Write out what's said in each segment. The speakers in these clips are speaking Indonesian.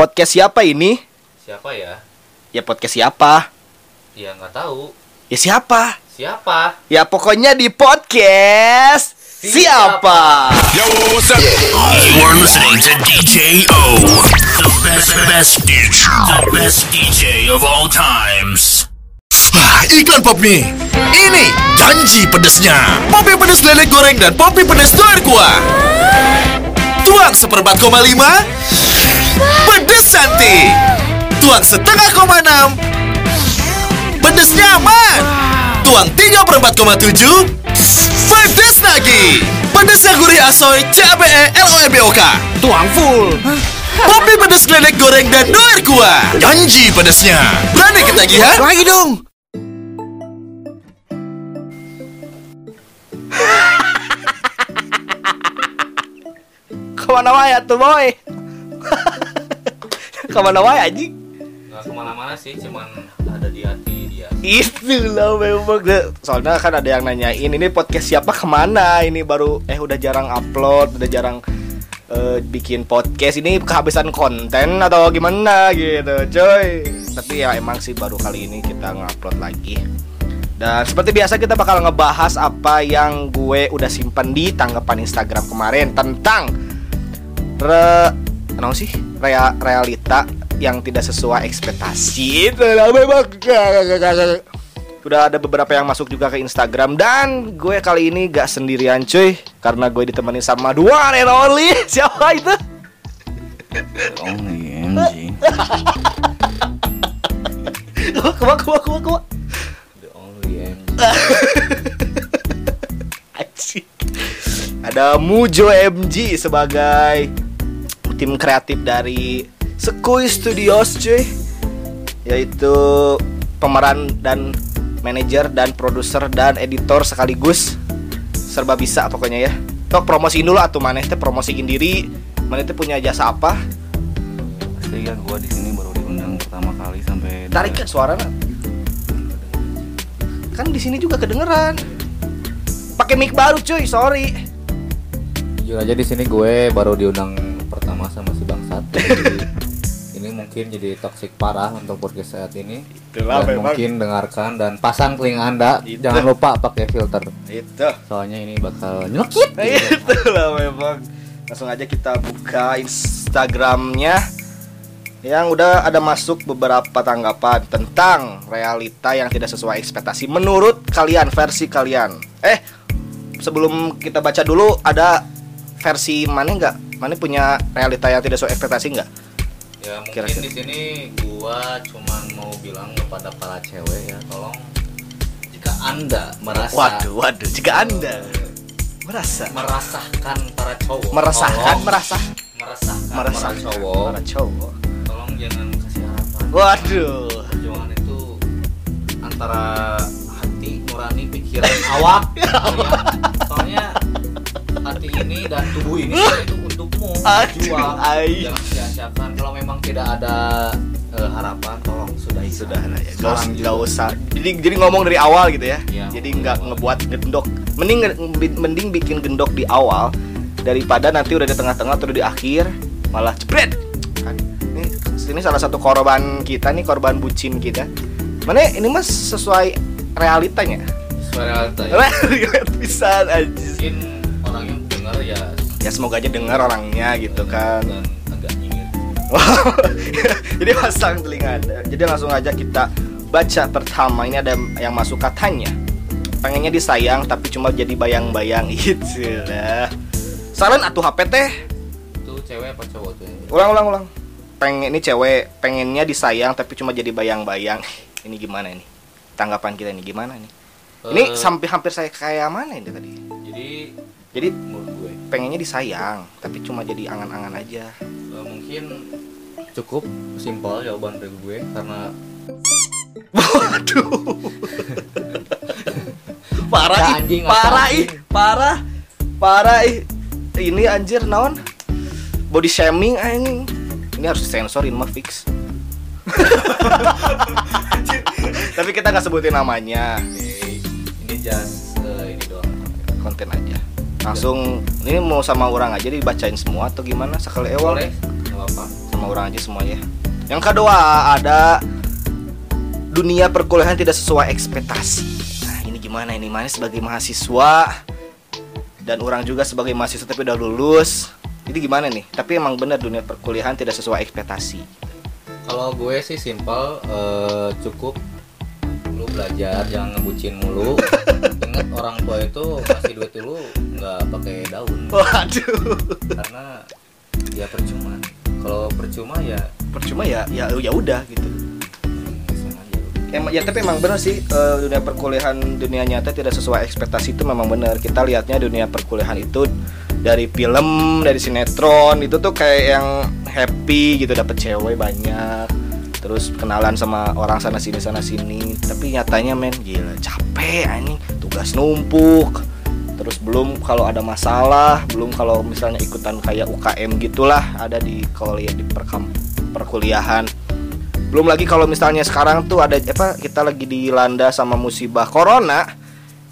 Podcast siapa ini? Siapa ya? Ya podcast siapa? Ya nggak tahu. Ya siapa? Siapa? Ya pokoknya di podcast siapa? Yo, what's up? You're listening to DJ O, the best, best DJ, the best DJ of all times. Ah, iklan pop mie. Ini janji pedesnya. Popi pedes lele goreng dan popi pedes telur kuah. Tuang seperempat koma lima. Pedes cantik. Tuang setengah koma enam. Pedes nyaman. Tuang tiga perempat koma tujuh. Pedes lagi. Pedesnya gurih asoy CABE LOMBOK. Tuang full. Popi pedes lele goreng dan doer kuah. Janji pedesnya. Berani ketagihan? Lagi dong. Ke mana wae tuh boy? Ke mana wae anjing? Nggak ke mana-mana sih, cuman ada di hati dia. Itulah memang. Soalnya kan ada yang nanyain ini podcast siapa ke mana Ini baru eh udah jarang upload Udah jarang eh, bikin podcast Ini kehabisan konten atau gimana gitu coy Tapi ya emang sih baru kali ini kita ngupload lagi dan seperti biasa kita bakal ngebahas apa yang gue udah simpen di tanggapan Instagram kemarin tentang re, apa sih? Rea, realita yang tidak sesuai ekspektasi. Itu lah memang. Udah ada beberapa yang masuk juga ke Instagram. Dan gue kali ini gak sendirian cuy. Karena gue ditemani sama dua and only. Siapa itu? Only MG. kuat kuat kuat kuat The only MG. Anjing. Ada Mujo MG sebagai tim kreatif dari Sekui Studios cuy. Yaitu pemeran dan manajer dan produser dan editor sekaligus. Serba bisa pokoknya ya. Tok promosiin dulu atuh maneh teh promosiin diri Maneh teh punya jasa apa? Asli kan gua di sini baru diundang pertama kali sampai Tarik ke suaranya? Kan di sini juga kedengeran. Pakai mic baru cuy, sorry. Jujur aja di sini gue baru diundang pertama sama si Bangsat. Ini mungkin jadi toxic parah untuk podcast saat ini. Itulah dan memang. mungkin dengarkan dan pasang telinga Anda. Itu. Jangan lupa pakai filter. Itu Soalnya ini bakal nyelekit. Itulah memang Langsung aja kita buka Instagramnya Yang udah ada masuk beberapa tanggapan Tentang realita yang tidak sesuai ekspektasi Menurut kalian, versi kalian Eh, sebelum kita baca dulu Ada versi mana nggak? Mana punya realita yang tidak sesuai ekspektasi nggak? Ya mungkin Kira-kira. di sini gua cuman mau bilang kepada para cewek ya tolong jika anda merasa Waduh, waduh, jika anda merasa merasakan para cowok Meresahkan, tolong merasa meresahkan Meresahkan para cowok para cowok tolong jangan kasih harapan Waduh perjuangan itu antara hati nurani pikiran awak kalian. soalnya hati ini dan tubuh ini itu Aduh, jual. jangan sia-siakan kalau memang tidak ada eh, harapan tolong sudahi. Sudah lah ya. Gak usah, nggak usah. Jadi jadi ngomong dari awal gitu ya. Iya, jadi nggak ngebuat gendok. Mending mending bikin gendok di awal. Daripada nanti udah di tengah-tengah atau di akhir malah cepret. Kan ini ini salah satu korban kita nih korban bucin kita. Mana ini mas sesuai realitanya. Suara realita ya bisa aja mungkin orang yang dengar ya ya semoga aja dengar orangnya gitu kan agak Jadi pasang telinga. Jadi langsung aja kita baca pertama. Ini ada yang masuk katanya. Pengennya disayang tapi cuma jadi bayang-bayang itu lah. Saran atuh HP teh. itu cewek apa cowok tuh Ulang ulang ulang. Pengen ini cewek pengennya disayang tapi cuma jadi bayang-bayang. Ini gimana ini? Tanggapan kita ini gimana nih? Ini Eh, sampai hampir saya kayak mana ini tadi? jadi Jadi menurut gue pengennya disayang tapi cuma jadi angan-angan aja. eh, mungkin cukup simpel jawaban dari gue karena Waduh. parah Ya, ih, anjing, parah ih, parah. Parah ih. Ini anjir naon? Body shaming anjing. Ini harus disensor ini mah fix. Tapi kita nggak sebutin namanya, ini just eh, ini doang konten aja. Langsung ini mau sama orang aja dibacain semua atau gimana? Sekali ewal. Boleh apa-apa. Sama orang-orang aja semuanya. Yang kedua ada dunia perkuliahan tidak sesuai ekspektasi. Nah ini gimana? Ini mana sebagai mahasiswa dan orang juga sebagai mahasiswa tapi udah lulus. Jadi gimana nih? Tapi emang benar dunia perkuliahan tidak sesuai ekspektasi. Kalau gue sih simpel eh, cukup belajar jangan ngebucin mulu. Ingat orang tua itu ngasih duit dulu nggak pakai daun waduh karena ya percuma. Kalau percuma ya percuma ya ya ya udah gitu. Emang ya tapi emang benar sih eh, dunia perkuliahan dunia nyata tidak sesuai ekspektasi itu memang benar. Kita lihatnya dunia perkuliahan itu dari film, dari sinetron itu tuh kayak yang happy gitu dapet cewek banyak. Terus kenalan sama orang sana sini sana sini. Tapi nyatanya men gila capek anjing, tugas numpuk. Terus belum kalau ada masalah, belum kalau misalnya ikutan kayak UKM gitulah ada di kalau ya di perkam perkuliahan belum lagi kalau misalnya sekarang tuh ada apa kita lagi dilanda sama musibah corona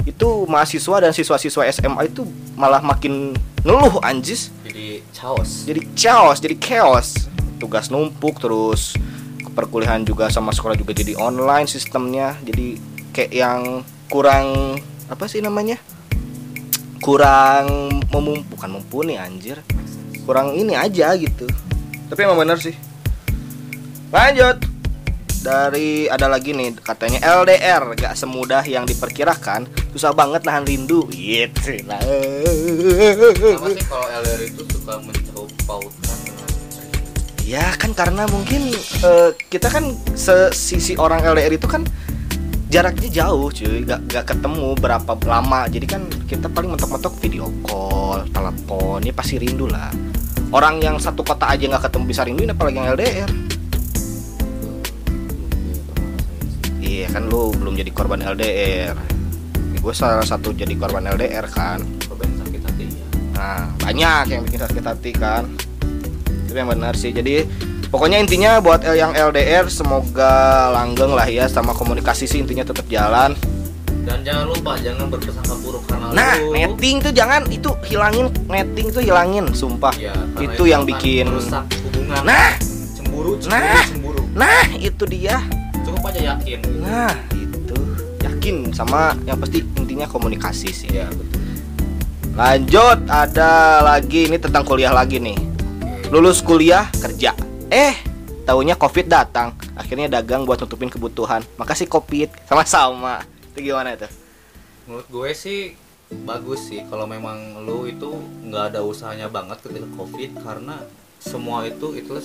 itu mahasiswa dan siswa-siswa SMA itu malah makin ngeluh anjis Jadi chaos. jadi chaos jadi chaos tugas numpuk terus perkuliahan juga sama sekolah juga jadi online sistemnya. Jadi kayak yang kurang apa sih namanya? Kurang memum bukan mumpuni anjir. Kurang ini aja gitu. Tapi emang bener sih. Lanjut. Dari ada lagi nih katanya LDR gak semudah yang diperkirakan. Susah banget nahan rindu. Gitu. Kenapa sih kalau LDR itu suka mencoba ya kan karena mungkin eh, kita kan sisi orang LDR itu kan jaraknya jauh cuy. Gak, gak ketemu berapa lama. Jadi kan kita paling mentok-mentok video call telepon. Ya pasti rindu lah. Orang yang satu kota aja nggak ketemu bisa rinduin apalagi yang LDR iya kan lu belum jadi korban LDR gue salah satu jadi korban LDR kan. Korban sakit hati ya. Nah, banyak yang bikin sakit hati kan. Itu yang benar sih. Jadi pokoknya intinya buat yang LDR semoga langgeng lah ya sama komunikasi sih intinya tetap jalan. Dan jangan lupa jangan berprasangka buruk karena Nah, lu netting tuh jangan itu hilangin netting tuh hilangin, sumpah. Ya, karena itu yang bikin hubungan. Nah, cemburu, cemburu, Nah. cemburu. nah itu dia. Cukup aja yakin. gitu. Nah, itu yakin sama yang pasti intinya komunikasi sih. Ya, betul. Lanjut, ada lagi ini tentang kuliah lagi nih. Lulus kuliah, kerja. Eh, taunya Covid datang. Akhirnya dagang buat nutupin kebutuhan. Makasih Covid. Sama-sama. Itu gimana tuh? Menurut gue sih bagus sih kalau memang lu itu nggak ada usahanya banget ketika covid karena semua itu itu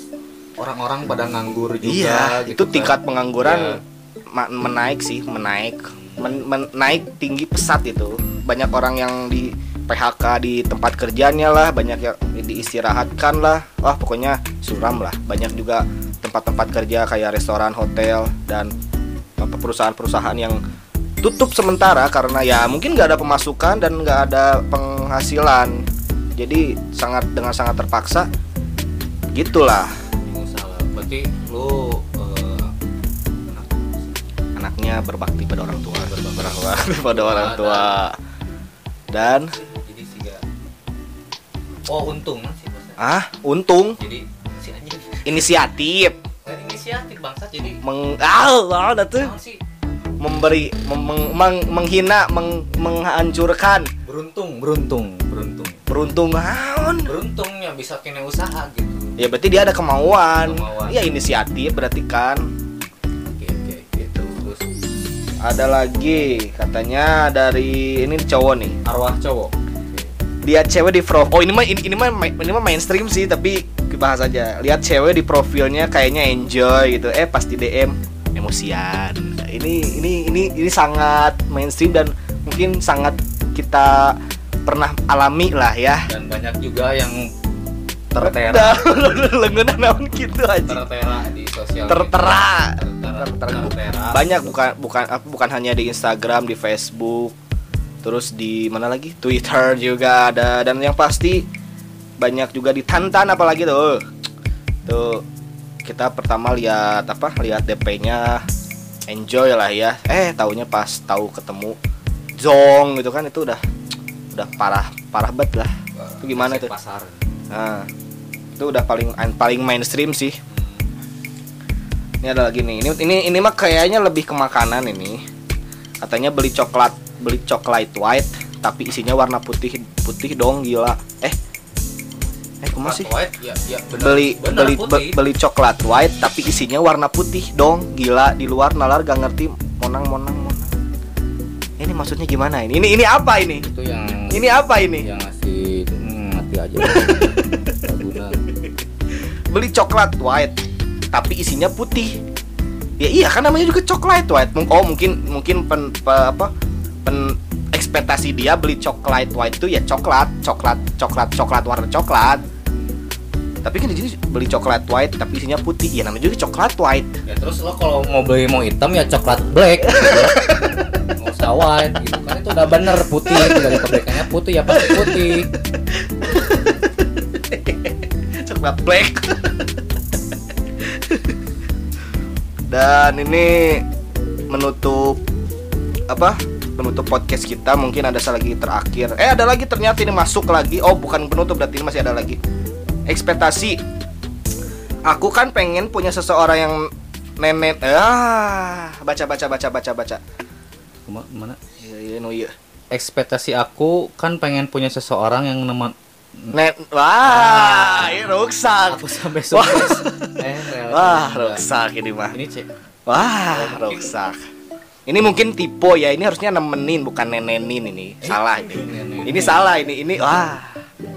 orang-orang pada nganggur juga iya, gitu itu tingkat kan. pengangguran Iya. menaik sih, menaik. Men- men- naik tinggi pesat itu. Banyak orang yang di PHK di tempat kerjanya lah, banyak yang diistirahatkan lah. Wah, pokoknya suram lah. Banyak juga tempat-tempat kerja kayak restoran, hotel dan perusahaan-perusahaan yang tutup sementara karena ya mungkin nggak ada pemasukan dan nggak ada penghasilan. Jadi sangat dengan sangat terpaksa gitulah berarti lu eh, enak. anaknya berbakti pada orang tua berbakti pada orang tua dan oh untung sih ah untung. Jadi si anjing inisiatif. Kan inisiatif bangsa jadi. Meng ah ada tuh. Naon sih. Memberi mem- meng- meng- menghina meng- menghancurkan. Beruntung beruntung beruntung. Beruntung naon? Beruntungnya bisa kena usaha gitu. Ya berarti dia ada kemauan. Kemauan. ya inisiatif berarti kan. Oke oke gitu terus ada lagi katanya dari ini cowok nih. Arwah cowok lihat cewek di profil oh ini mah ini, ini mah ma- ini mah mainstream sih tapi bahas aja. Lihat cewek di profilnya kayaknya enjoy gitu. Eh pas di DM emosian. Ini ini ini ini sangat mainstream dan mungkin sangat kita pernah alami lah ya. Dan banyak juga yang tertera. Lengan naon gitu aja tertera di sosial tertera. Tertera, Tertera. tertera. banyak bukan bukan apa, bukan hanya di Instagram di Facebook terus di mana lagi? Twitter juga ada. Dan yang pasti banyak juga di Tantan apalagi tuh. Tuh kita pertama lihat apa? Lihat DP-nya enjoy lah ya. Eh taunya pas tahu ketemu zong gitu kan itu udah udah parah parah banget lah. Itu gimana tuh? pasar. Nah, itu udah paling paling mainstream sih. Ini ada lagi nih. Ini ini ini mah kayaknya lebih ke makanan ini. Katanya beli coklat, beli coklat white tapi isinya warna putih putih dong gila. Eh. Eh, kumaha sih? White, ya, ya, bener, beli bener, beli be- beli coklat white tapi isinya warna putih dong gila di luar nalar gak ngerti monang monang monang ini maksudnya gimana ini ini ini apa ini itu yang ini apa ini yang ngasih itu hmm, mati aja guna. beli coklat white tapi isinya putih ya iya kan namanya juga coklat white oh mungkin mungkin pen, pe- apa pen ekspektasi dia beli coklat white itu ya coklat coklat coklat coklat warna coklat. Tapi kan di sini beli coklat white tapi isinya putih. Ya namanya juga coklat white. Ya terus lo kalau mau beli mau hitam ya coklat black gitu. nggak usah white gitu. Kan itu udah bener putih. Itu dari kebaikannya putih ya pasti putih. Coklat black. Dan ini menutup apa menutup podcast kita mungkin ada lagi terakhir. Eh ada lagi ternyata ini masuk lagi. Oh bukan penutup berarti ini masih ada lagi. Ekspektasi. Aku kan pengen punya seseorang yang nenek ah baca baca baca baca baca. Mana iya iya no iya. Ekspektasi aku kan pengen punya seseorang yang neman Net, wah, ini rusak. aku sampai sukses. Eh Wah, enggak. rusak ini mah. ini cek Wah, rusak. Ini mungkin tipe ya. Ini harusnya nemenin bukan nenenin ini. Salah ini. Ini salah ini. Ini wah.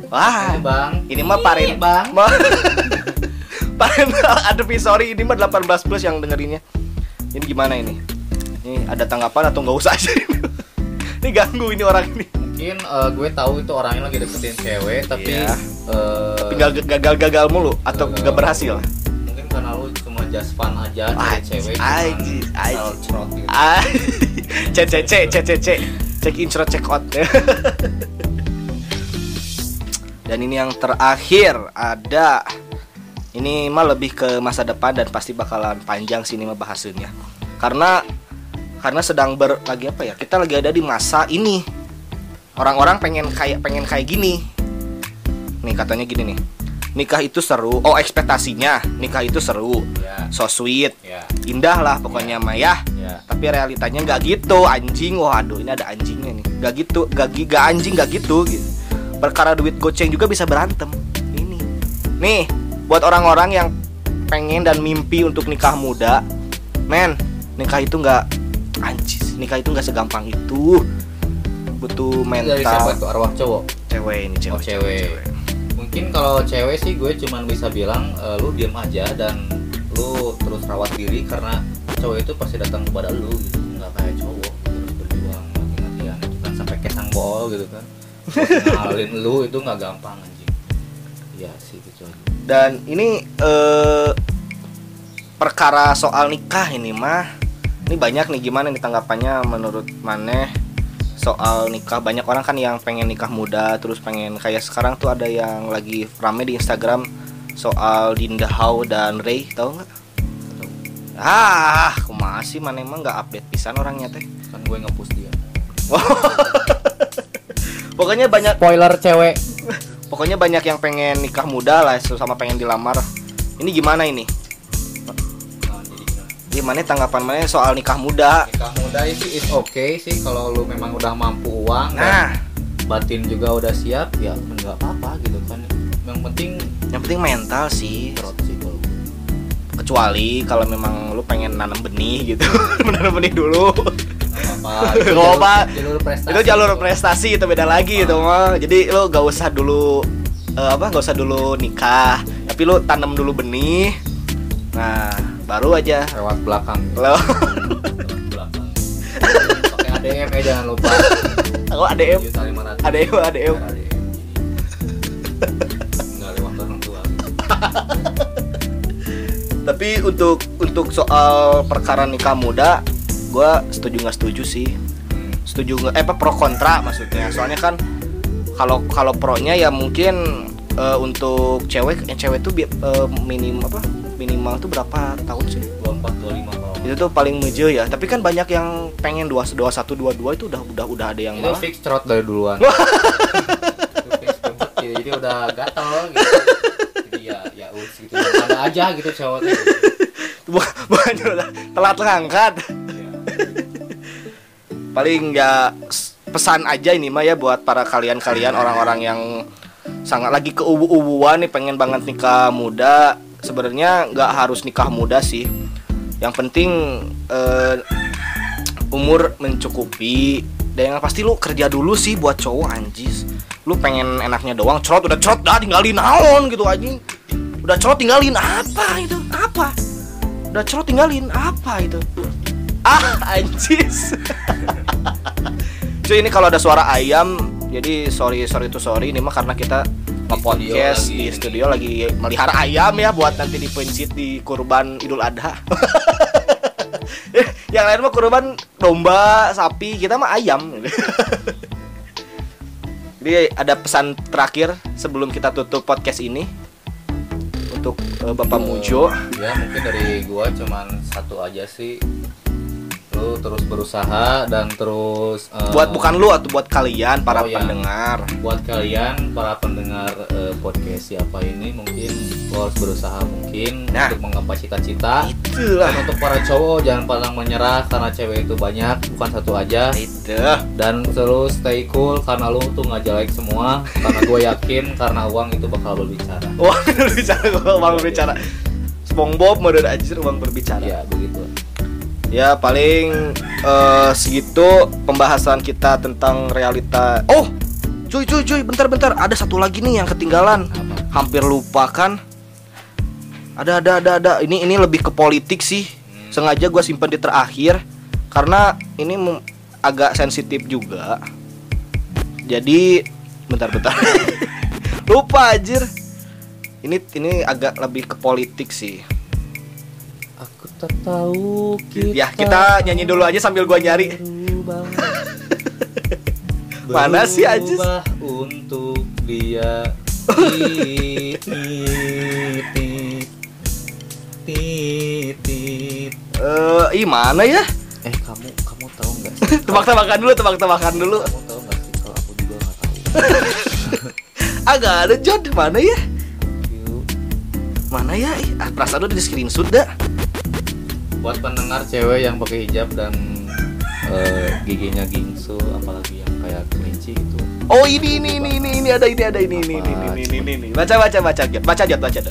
Wah. Ini, Bang. Ini mah paren Bang. Ma- parental advisory ini mah 18 plus yang dengerinnya. Ini gimana ini? Ini ada tanggapan atau nggak usah aja? ini ganggu ini orang ini. mungkin eh, gue tahu itu orangnya lagi deketin cewek tapi Iya. eh, Tapi nggak- gagal-gagal mulu atau Gagal. nggak berhasil. mungkin karena lu cuma just fun aja Anjir, cewek anjir. cerot gitu cek cek cek cek cek cek cek intro check out. Dan ini yang terakhir ada ini mah lebih ke masa depan dan pasti bakalan panjang sih ini mah bahasanya. Karena karena sedang ber lagi apa ya? Kita lagi ada di masa ini. Orang-orang pengen kayak pengen kayak gini. Nih katanya gini nih. Nikah itu seru. Oh, ekspektasinya. Nikah itu seru. ya. So sweet. ya. Indah lah pokoknya mah ya ya. Tapi realitanya nggak gitu. Anjing. Waduh ini ada anjingnya nih. Nggak gitu. Nggak nggak anjing nggak gitu gitu. Perkara duit goceng juga bisa berantem. Ini. Nih buat orang-orang yang pengen dan mimpi untuk nikah muda men nikah itu nggak anjis nikah itu nggak segampang itu. Butuh dari siapa mental. tuh arwah cowok. Cewek ini cewek, Oh, cewek. Mungkin kalau cewek sih gue cuman bisa bilang eh, lu diem aja dan lu terus rawat diri karena cowok itu pasti datang kepada lu gitu. Nggak kayak cowok terus berjuang mati-matian. Kan sampai kesang bol gitu kan. Ngenalin lu itu nggak gampang anjing. Iya sih gitu aja. Dan ini eh perkara soal nikah ini mah. Ini banyak nih gimana nih tanggapannya menurut Maneh soal nikah. Banyak orang kan yang pengen nikah muda terus pengen kayak sekarang tuh ada yang lagi rame di Instagram soal Dinda Hau dan Ray tahu nggak? Ah kumaha sih mana emang nggak update pisan orangnya teh? Kan gue ngepush dia. Pokoknya banyak spoiler cewek. Pokoknya banyak yang pengen nikah muda lah sama pengen dilamar. Ini gimana ini gimana? tanggapan mana soal nikah muda? Nikah muda itu is okay sih kalau lu memang udah mampu uang dan nah batin juga udah siap ya nggak apa-apa gitu kan. Yang penting yang penting mental sih. Sih kecuali kalau memang lu pengen nanam benih gitu menanam benih dulu. Apa Nggak apa-apa. jalur prestasi itu jalur prestasi itu beda lagi itu mah jadi lu gak usah dulu eh, apa gak usah dulu nikah tapi lu tanam dulu benih. Nah baru aja. Lewat belakang. Lewat belakang pakai ADM ya jangan lupa. Aku ADM ADM ADM nggak lewat orang tua. Tapi untuk untuk soal perkara nikah muda gua setuju nggak setuju sih. Setuju nggak? Eh apa pro kontra maksudnya? Soalnya kan kalau kalau pronya ya mungkin eh, untuk cewek yang cewek tuh eh, minim apa minimal tuh berapa tahun sih? dua empat dua lima kalau itu tuh paling meje ya. Tapi kan banyak yang pengen dua dua satu dua dua itu udah udah udah ada yang itu malah. fix cerot dari duluan. Jadi udah gatel gitu. Jadi ya ya us gitu ada aja gitu cowoknya bukan telat ngangkat. Paling ya pesan aja ini mah ya buat para kalian-kalian orang-orang yang sangat lagi keubu-ubuan nih pengen banget nikah muda sebenarnya nggak harus nikah muda sih. Yang penting eh, umur mencukupi. Dan yang pasti lu kerja dulu sih buat cowok anjis. Lu pengen enaknya doang cerot udah cerot dah tinggalin naon gitu anjing. Udah cerot tinggalin apa itu apa? Udah cerot tinggalin apa itu? Ah anjis. Cuy ini kalau ada suara ayam jadi sorry sorry itu sorry ini mah karena kita studio di studio lagi melihara ayam ya buat nanti dipencit di kurban Idul Adha. Yang lain mah kurban domba sapi kita mah ayam. Jadi ada pesan terakhir sebelum kita tutup podcast ini untuk eh, Bapak Mujo. Ya mungkin dari gua cuman satu aja sih lu terus berusaha dan terus eh, buat bukan lu atau buat kalian para Oh, iya. pendengar. Buat kalian para pendengar eh, podcast siapa ini mungkin lu harus berusaha mungkin Nah. untuk menggapai cita-cita. Itulah. Dan untuk para cowok jangan pernah menyerah karena cewek itu banyak bukan satu aja. Itu. Dan terus stay cool karena lu tuh nggak jelek semua karena gue yakin karena uang itu bakal berbicara uang berbicara uang berbicara SpongeBob mode anjir uang berbicara. Ya begitu Ya paling eh, segitu pembahasan kita tentang realita. Oh, cuy cuy cuy, bentar-bentar. Ada satu lagi nih yang ketinggalan. Apa? Hampir lupa kan. Ada ada ada ada. Ini ini lebih ke politik sih. Sengaja gue simpen di terakhir karena ini agak sensitif juga. Jadi bentar-bentar. lupa anjir. Ini ini agak lebih ke politik sih. Tak tahu kita Ya, kita nyanyi dulu aja sambil gua nyari. berubah. Mana sih, Ajis? Berubah untuk dia Tit, tit, tit. Tit, tit. Eh, ih mana ya? eh kamu kamu tahu nggak Tebak-tebakan dulu, tebak-tebakan dulu. kamu tahu nggak sih kalau aku juga nggak tahu Agak ada Jod, mana ya? Mana ya? Ah, perasaan udah di screenshot dah. Buat pendengar cewek yang pakai hijab dan eh, giginya gingsul apalagi yang kayak kelinci itu Oh ini ini ini ini ini ada ini ada ini ini ini ini ini ini, ini. Baca baca baca baca Jod, baca Jod.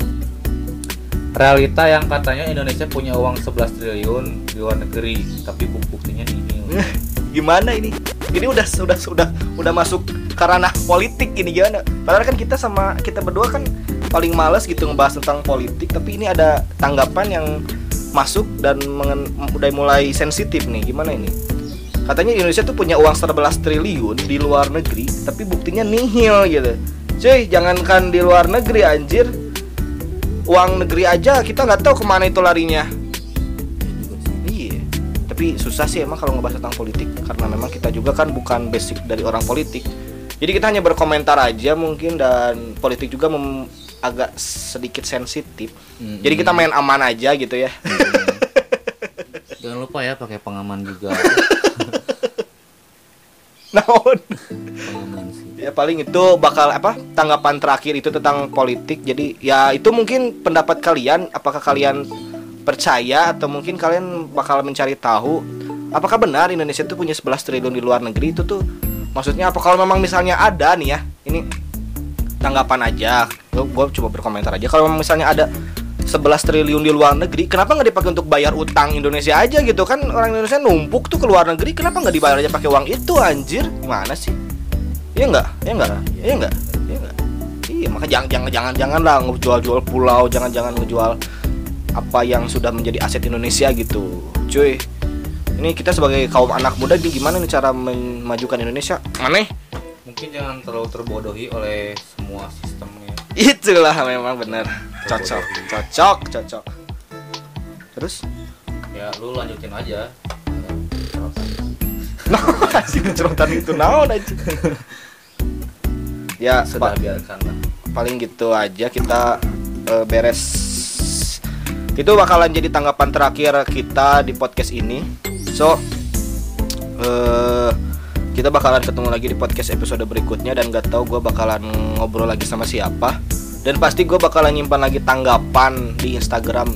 realita yang katanya Indonesia punya uang 11 triliun di luar negeri tapi buk- buktinya nihil Gimana ini? Ini udah sudah sudah udah masuk ke ranah politik ini gimana? Padahal kan kita sama kita berdua kan paling males gitu ngebahas tentang politik, tapi ini ada tanggapan yang masuk dan udah mulai sensitif nih. Gimana ini? Katanya Indonesia tuh punya uang 11 triliun di luar negeri, tapi buktinya nihil gitu. Cuy, jangankan di luar negeri anjir. Uang negeri aja kita nggak tahu ke mana itu larinya. Iya. Tapi susah sih emang kalau ngebahas tentang politik karena memang kita juga kan bukan basic dari orang politik. Jadi kita hanya berkomentar aja mungkin dan politik juga mem- agak sedikit sensitif. Mm-mm. Jadi kita main aman aja gitu ya. jangan lupa ya pakai pengaman juga Naon? pengaman sih Ya paling itu bakal apa? Tanggapan terakhir itu tentang politik. Jadi ya itu mungkin pendapat kalian apakah kalian percaya atau mungkin kalian bakal mencari tahu apakah benar Indonesia itu punya 11 triliun di luar negeri itu tuh maksudnya apa kalau memang misalnya ada nih ya ini tanggapan aja gue coba berkomentar aja kalau misalnya ada 11 triliun di luar negeri kenapa nggak dipakai untuk bayar utang Indonesia aja gitu kan orang Indonesia numpuk tuh ke luar negeri kenapa nggak dibayar aja pakai uang itu anjir gimana sih Iya enggak? Iya enggak? Iya enggak? Iya enggak? Iya, maka jangan jangan jangan jangan lah ngejual-jual pulau, jangan-jangan ngejual apa yang sudah menjadi aset Indonesia gitu. Cuy. Ini kita sebagai kaum anak muda gimana nih cara memajukan Indonesia? Aneh. Mungkin jangan terlalu terbodohi oleh semua sistemnya Itulah memang benar. Cocok, cocok, cocok. Terus? ya lu lanjutin aja Nah, kecerotan itu naon aja. Ya, sudah biarkan lah paling gitu aja kita eh, beres itu bakalan jadi tanggapan terakhir kita di podcast ini so eh kita bakalan ketemu lagi di podcast episode berikutnya dan gak tahu gue bakalan ngobrol lagi sama siapa dan pasti gue bakalan nyimpan lagi tanggapan di Instagram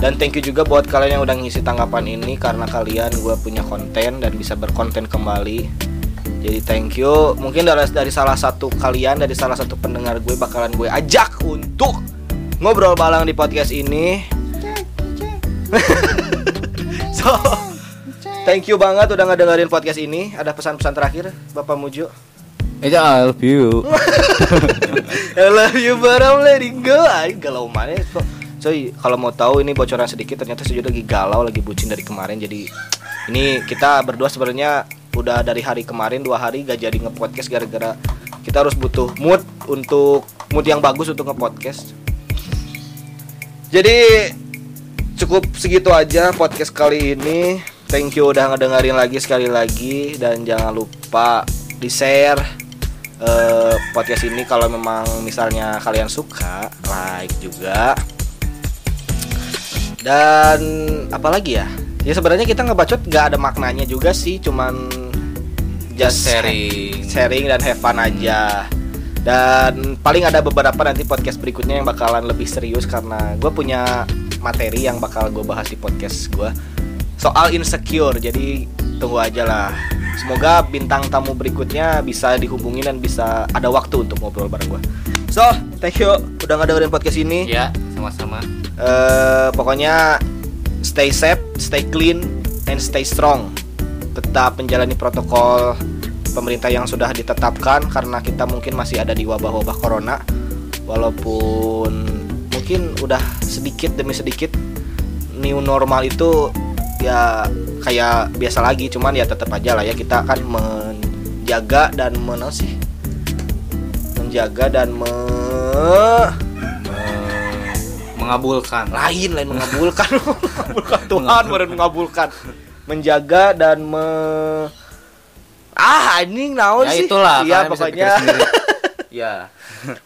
Dan thank you juga buat kalian yang udah ngisi tanggapan ini karena kalian gue punya konten dan bisa berkonten kembali. Jadi thank you. Mungkin dari dari salah satu kalian dari salah satu pendengar gue bakalan gue ajak untuk ngobrol balang di podcast ini. so, thank you banget udah ngedengerin podcast ini. Ada pesan-pesan terakhir, Bapak Mujo? Eja I love you. I love you but I'm letting go Ay, Galau mana kok Coy kalau mau tahu ini bocoran sedikit Ternyata saya lagi galau Lagi bucin dari kemarin Jadi ini kita berdua sebenarnya Udah dari hari kemarin Dua hari gak jadi nge-podcast Gara-gara kita harus butuh mood Untuk mood yang bagus untuk nge-podcast Jadi cukup segitu aja podcast kali ini Thank you udah ngedengerin lagi sekali lagi. Dan jangan lupa di share eh, podcast ini kalau memang misalnya kalian suka like juga. Dan apalagi ya? Ya sebenarnya kita ngebacot nggak ada maknanya juga sih cuman just sharing. sharing dan have fun aja. Dan paling ada beberapa nanti podcast berikutnya yang bakalan lebih serius karena gue punya materi yang bakal gue bahas di podcast gue soal insecure jadi tunggu aja lah semoga bintang tamu berikutnya bisa dihubungi dan bisa ada waktu untuk ngobrol bareng gue so thank you udah ngedengerin podcast ini ya sama-sama Eh, pokoknya stay safe, stay clean, and stay strong. Tetap menjalani protokol pemerintah yang sudah ditetapkan karena kita mungkin masih ada di wabah-wabah corona. Walaupun mungkin udah sedikit demi sedikit new normal itu ya kayak biasa lagi, cuman ya tetap aja lah ya kita akan menjaga dan men sih. Menjaga dan me mengabulkan. Lain lain mengabulkan. Mengabulkan Tuhan baru mengabulkan. Menjaga dan me ah anjing naon ya sih? itulah bisa pokoknya. ya.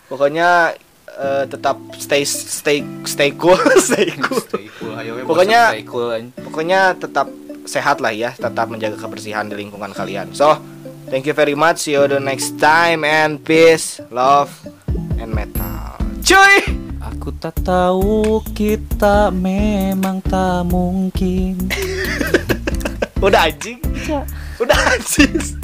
Pokoknya eh, tetap stay stay stay cool stay cool. Stay cool ayo Pokoknya- stay cool pokoknya tetap sehat lah ya tetap menjaga kebersihan di lingkungan kalian. So thank you very much see you the next time and peace love and metal. Cuy! Aku tak tahu kita memang tak mungkin. udah anjing. Udah anjing